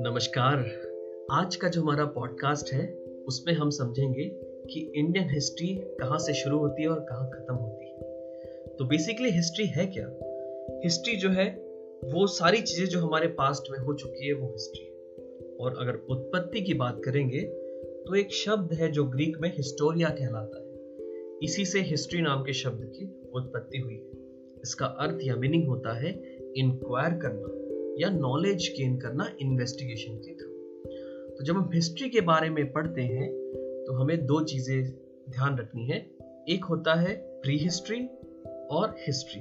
नमस्कार। आज का जो हमारा पॉडकास्ट है, उसमें हम समझेंगे कि इंडियन हिस्ट्री कहाँ से शुरू होती है और कहाँ खत्म होती है। तो बेसिकली हिस्ट्री है क्या? हिस्ट्री जो है, वो सारी चीज़ें जो हमारे पास्ट में हो चुकी है, वो हिस्ट्री है। और अगर उत्पत्ति की बात करेंगे तो एक शब्द है जो ग्रीक में हिस्टोरिया कहलाता है। इसी से हिस्ट्री नाम के शब्द की उत्पत्ति हुई है। इसका अर्थ या मीनिंग होता है इंक्वायर करना या नॉलेज गेन करना इन्वेस्टिगेशन के थ्रू तो जब हम हिस्ट्री के बारे में पढ़ते हैं तो हमें दो चीज़ें ध्यान रखनी है। एक होता है प्री हिस्ट्री और हिस्ट्री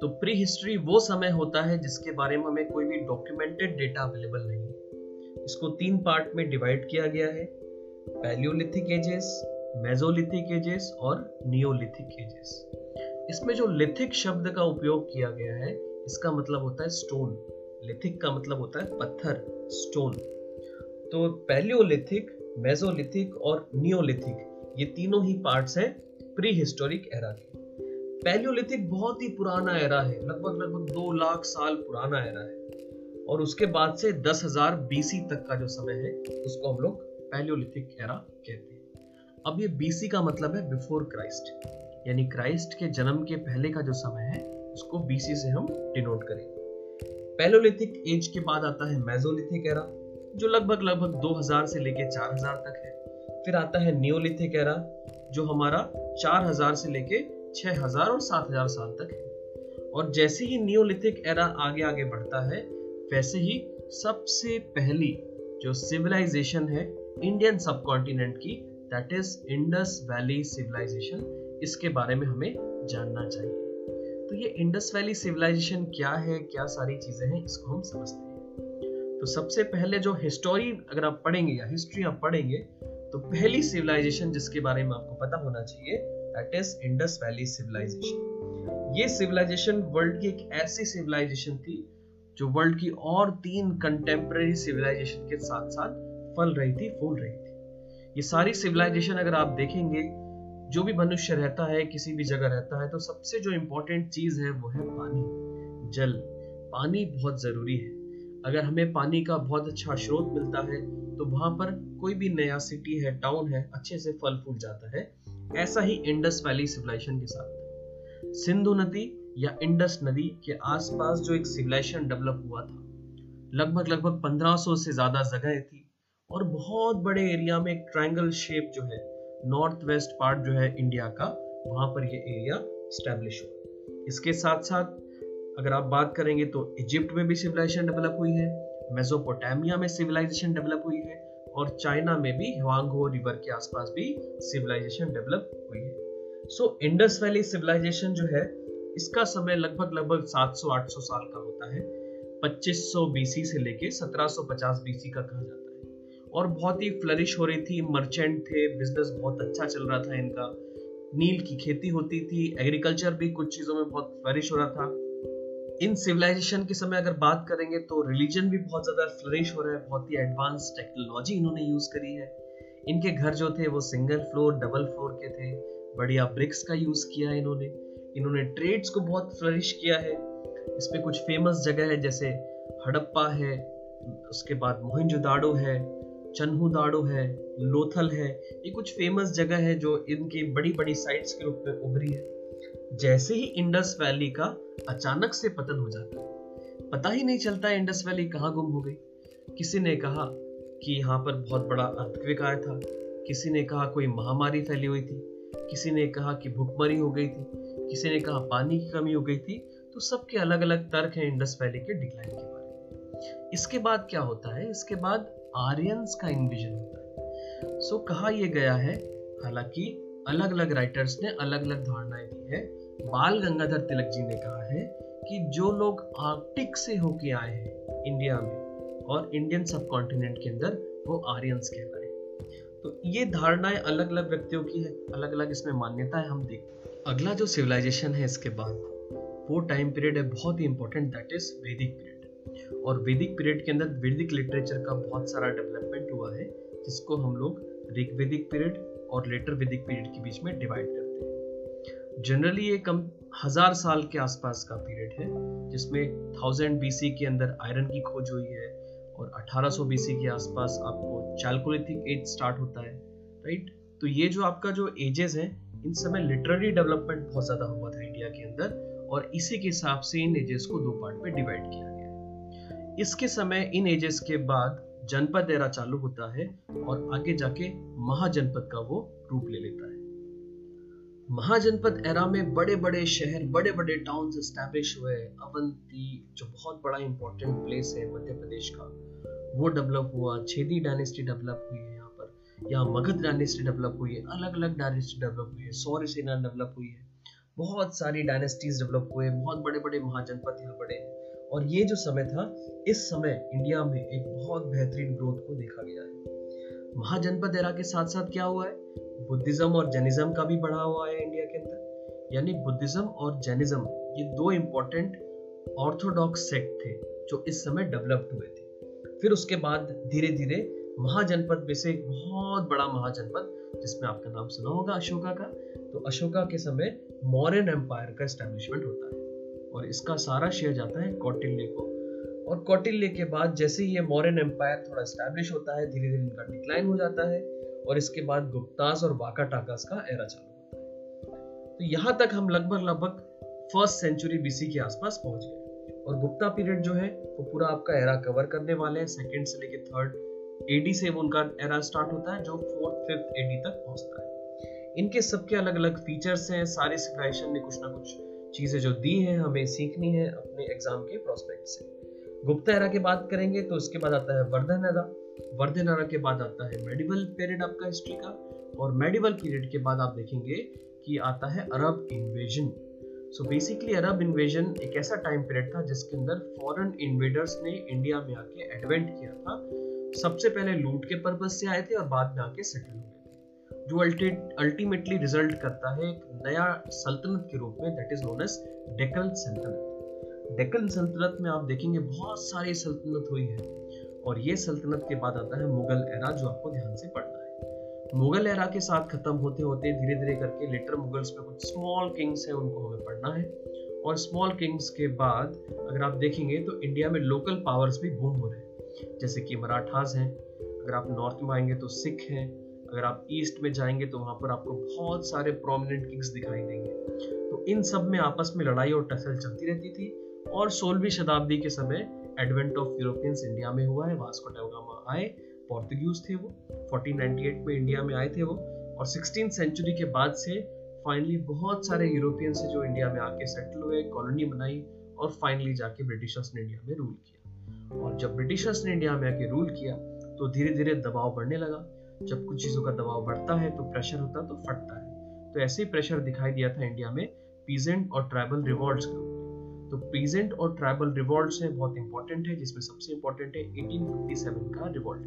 तो प्री हिस्ट्री वो समय होता है जिसके बारे में हमें कोई भी डॉक्यूमेंटेड डेटा अवेलेबल नहीं है। इसको तीन पार्ट में डिवाइड किया गया है। पैलियोलिथिक एजेस मेजोलिथिक एजेस और नियोलिथिक एजेस इसमें जो लिथिक शब्द का उपयोग किया गया है, इसका मतलब होता है स्टोन लिथिक का मतलब होता है पत्थर स्टोन तो पैलियोलिथिक मेजोलिथिक और नियोलिथिक ये तीनों ही पार्ट्स हैं प्री हिस्टोरिक एरा के। पैलियोलिथिक बहुत ही पुराना एरा है, लगभग लगभग दो लाख साल पुराना एरा है। और उसके बाद से दस हज़ार बीसी तक का जो समय है, उसको हम लोग पैलियोलिथिक एरा कहते हैं। अब ये बीसी का मतलब है बिफोर क्राइस्ट यानी क्राइस्ट के जन्म के पहले का जो समय है, उसको बीसी से हम डिनोट करेंगे पैलोलिथिक एज के बाद आता है मेजोलिथिक एरा जो लगभग लगभग 2000 से लेके 4000 तक है। फिर आता है नियोलिथिक एरा जो हमारा 4000 से लेके 6000 और 7000 साल तक है। और जैसे ही नियोलिथिक एरा आगे आगे बढ़ता है, वैसे ही सबसे पहली जो सिविलाइजेशन है इंडियन सबकॉन्टिनेंट की that is Indus Valley civilisation इसके बारे में हमें जानना चाहिए। तो ये इंडस वैली सिविलाइजेशन क्या है, क्या सारी चीज़ें हैं, इसको हम समझते हैं। तो सबसे पहले जो हिस्टोरी अगर आप पढ़ेंगे या हिस्ट्री आप पढ़ेंगे तो पहली सिविलाइजेशन जिसके बारे में आपको पता होना चाहिए that is Indus Valley civilisation. ये सिविलाइजेशन वर्ल्ड की एक ऐसी सिविलाइजेशन थी, जो वर्ल्ड की और तीन कंटेम्प्रेरी सिविलाइजेशन के साथ साथ फल रही थी, फूल रही थी। ये सारी सिविलाइजेशन अगर आप देखेंगे जो भी मनुष्य रहता है, किसी भी जगह रहता है तो सबसे जो इम्पोर्टेंट चीज़ है, वो है पानी। जल। पानी बहुत ज़रूरी है। अगर हमें पानी का बहुत अच्छा स्रोत मिलता है तो वहाँ पर कोई भी नया सिटी है टाउन है, अच्छे से फल फूल जाता है। ऐसा ही इंडस वैली सिविलाइजेशन के साथ। सिंधु नदी या इंडस नदी के आसपास जो एक सिविलाइजेशन डेवलप हुआ था, लगभग लगभग 1500 से ज़्यादा जगह थी, और बहुत बड़े एरिया में एक ट्रायंगल शेप जो है नॉर्थ वेस्ट पार्ट जो है इंडिया का, वहाँ पर ये एरिया स्टैब्लिश हुआ। इसके साथ साथ अगर आप बात करेंगे तो इजिप्ट में भी सिविलाइजेशन डेवलप हुई है मेजोपोटामिया में सिविलाइजेशन डेवलप हुई है और चाइना में भी ह्वांगो रिवर के आसपास भी सिविलाइजेशन डेवलप हुई है। सो इंडस वैली सिविलाइजेशन जो है, इसका समय लगभग लगभग 700-800 साल का होता है। 2500 बीसी से लेके 1750 बीसी का कहा जाता है। और बहुत ही फ्लरिश हो रही थी। मर्चेंट थे बिज़नेस बहुत अच्छा चल रहा था इनका। नील की खेती होती थी एग्रीकल्चर भी कुछ चीज़ों में बहुत फ्लरिश हो रहा था। इन सिविलाइजेशन के समय अगर बात करेंगे तो रिलीजन भी बहुत ज़्यादा फ्लरिश हो रहा है, बहुत ही एडवांस टेक्नोलॉजी इन्होंने यूज़ करी है। इनके घर जो थे वो सिंगल फ्लोर डबल फ्लोर के थे। बढ़िया ब्रिक्स का यूज़ किया है इन्होंने। इन्होंने ट्रेड्स को बहुत फ्लरिश किया है। इसमें कुछ फ़ेमस जगह है, जैसे हड़प्पा है, उसके बाद मोहिंजोदाड़ो है। चन्हू दाड़ो है, लोथल है, ये कुछ फ़ेमस जगह है जो इनकी बड़ी बड़ी साइट्स के रूप में उभरी है। जैसे ही इंडस वैली का अचानक से पतन हो जाता है, पता ही नहीं चलता इंडस वैली कहाँ गुम हो गई। किसी ने कहा कि यहाँ पर बहुत बड़ा अर्थक्विक आया था। किसी ने कहा कोई महामारी फैली हुई थी। किसी ने कहा कि भूखमरी हो गई थी। किसी ने कहा पानी की कमी हो गई थी। तो सबके अलग अलग तर्क हैं इंडस वैली के डिक्लाइन के बारे में। इसके बाद क्या होता है? इसके बाद आर्यंस का इन्विजन होता है। सो कहा यह गया है, हालाँकि अलग अलग राइटर्स ने अलग अलग धारणाएँ दी है। बाल गंगाधर तिलक जी ने कहा है कि जो लोग आर्कटिक से होके आए हैं इंडिया में, और इंडियन सब कॉन्टिनेंट के अंदर, वो आर्यंस कहलाए। तो ये धारणाएँ अलग अलग व्यक्तियों की है अलग अलग इसमें मान्यता है हम देख अगला जो सिविलाइजेशन है इसके बाद, वो टाइम पीरियड है, बहुत ही important that is Vedic period और वैदिक पीरियड के अंदर वैदिक लिटरेचर का बहुत सारा डेवलपमेंट हुआ है, जिसको हम लोग ऋग्वेदिक पीरियड और लेटर वैदिक पीरियड के बीच में डिवाइड करते हैं। जनरली ये कम हज़ार साल के आसपास का पीरियड है, जिसमें थाउज़ेंड बीसी के अंदर आयरन की खोज हुई है और 1800 बीसी के आसपास आपको चैल्कोलिथिक एज स्टार्ट होता है राइट तो ये जो आपका जो एजेस हैं, इन समय लिटरेरी डेवलपमेंट बहुत ज़्यादा हुआ था इंडिया के अंदर और इसी के हिसाब से इन एजेस को दो पार्ट में डिवाइड किया। इसके समय इन एजेस के बाद जनपद एरा चालू होता है और आगे जाके महाजनपद का वो रूप ले लेता है। महाजनपद एरा में बड़े बड़े शहर बड़े बड़े टाउन स्टैब्लिश हुए अवंती, जो बहुत बड़ा इंपॉर्टेंट प्लेस है मध्य प्रदेश का, वो डेवलप हुआ। छेदी डायनेस्टी डेवलप हुई है यहाँ पर। यहाँ मगध डायनेस्टी डेवलप हुई है। अलग अलग डायनेस्टी डेवलप हुई है। सौर्य सेना डेवलप हुई है। बहुत सारी डायनेस्टीज डेवलप हुए। बहुत बड़े बड़े महाजनपद यहाँ पड़े। और ये जो समय था, इस समय इंडिया में एक बहुत बेहतरीन ग्रोथ को देखा गया है। महाजनपद एरा के साथ साथ क्या हुआ है? बुद्धिज्म और जैनिज्म का भी बढ़ा हुआ है इंडिया के अंदर। यानी बुद्धिज्म और जैनिज्म ये दो इंपॉर्टेंट ऑर्थोडॉक्स सेक्ट थे, जो इस समय डेवलप्ड हुए थे। फिर उसके बाद धीरे धीरे महाजनपद में से एक बहुत बड़ा महाजनपद, जिसमें आपका नाम सुना होगा अशोका का तो अशोका के समय मौर्यन एम्पायर का स्टैब्लिशमेंट होता है। और इसका सारा श्रेय जाता है कौटिल्य को। और कौटिल्य के बाद जैसे ही ये मौर्यन एम्पायर थोड़ा स्टैब्लिश होता है धीरे धीरे इनका डिक्लाइन हो जाता है और इसके बाद गुप्तास और बाका टाकास का एरा चालू होता है। तो यहाँ तक हम लगभग लगभग फ़र्स्ट सेंचुरी बीसी के आसपास पहुँच गए। और गुप्ता पीरियड जो है, वो पूरा आपका एरा कवर करने वाले हैं। सेकेंड से लेके थर्ड एडी से उनका एरा स्टार्ट होता है, जो फोर्थ फिफ्थ एडी तक पहुँचता है। इनके सबके अलग अलग फीचर्स हैं, सारे सिविलाइजेशन ने कुछ ना कुछ चीज़ें जो दी हैं, हमें सीखनी है अपने एग्ज़ाम के प्रोस्पेक्ट से। गुप्ता एरा की बात करेंगे तो उसके बाद आता है वर्धन एरा। वर्धन एरा के बाद आता है मेडिवल पीरियड आपका हिस्ट्री का। और मेडिवल पीरियड के बाद आप देखेंगे कि आता है Arab invasion so basically Arab invasion एक ऐसा टाइम पीरियड था जिसके अंदर फॉरेन इन्वेडर्स ने इंडिया में आके एडवेंट किया था। सबसे पहले लूट के पर्पज से आए थे और बाद में आके सेटल हुए जो अल्टीमेटली रिज़ल्ट करता है एक नया सल्तनत के रूप में that is known as Deccan सल्तनत डेकन सल्तनत में आप देखेंगे बहुत सारी सल्तनत हुई है। और ये सल्तनत के बाद आता है मुगल एरा, जो आपको ध्यान से पढ़ना है। मुगल एरा के साथ खत्म होते होते धीरे धीरे करके लेटर मुगल्स में कुछ स्मॉल किंग्स हैं, उनको हमें पढ़ना है। और स्मॉल किंग्स के बाद अगर आप देखेंगे तो इंडिया में लोकल पावर्स भी बूम हो रहे हैं। जैसे कि मराठास हैं। अगर आप नॉर्थ में आएँगे तो सिख हैं। अगर आप ईस्ट में जाएँगे तो वहाँ पर आपको बहुत सारे प्रोमिनेंट किंग्स दिखाई देंगे। तो इन सब में आपस में लड़ाई और टसल चलती रहती थी और सोलहवीं शताब्दी के समय एडवेंट ऑफ़ यूरोपियंस इंडिया में हुआ है वास्को डागामा आए पोर्तुगीज थे वो 1498 में इंडिया में आए थे वो और सिक्सटीन सेंचुरी के बाद से फाइनली बहुत सारे यूरोपियंस जो इंडिया में आके सेटल हुए कॉलोनी बनाई और फाइनली जाके ब्रिटिशर्स ने इंडिया में रूल किया। और जब ब्रिटिशर्स ने इंडिया में आके रूल किया तो धीरे धीरे दबाव बढ़ने लगा। जब कुछ चीज़ों का दबाव बढ़ता है तो प्रेशर होता है तो फटता है। तो ऐसे ही प्रेशर दिखाई दिया था इंडिया में पीजेंट और ट्राइबल रिवॉल्ट का। तो प्रेजेंट और ट्राइबल रिवॉल्ट है, बहुत इंपॉर्टेंट है, जिसमें सबसे इंपॉर्टेंट है 1857 का रिवॉल्ट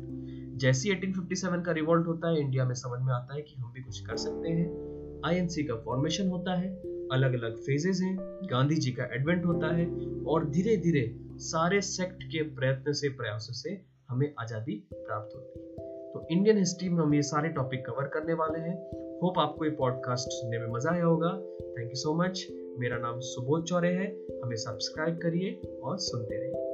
जैसे 1857 का रिवॉल्ट होता है इंडिया में समझ में आता है कि हम भी कुछ कर सकते हैं। आईएनसी का फॉर्मेशन होता है अलग अलग फेजेस हैं गांधी जी का एडवेंट होता है, और धीरे धीरे सारे सेक्ट के प्रयत्न से, प्रयासों से हमें आज़ादी प्राप्त होती है। तो इंडियन हिस्ट्री में हम ये सारे टॉपिक कवर करने वाले हैं। होप आपको ये पॉडकास्ट सुनने में मज़ा आया होगा। थैंक यू सो मच मेरा नाम सुबोध चौरे है। हमें सब्सक्राइब करिए और सुनते रहिए।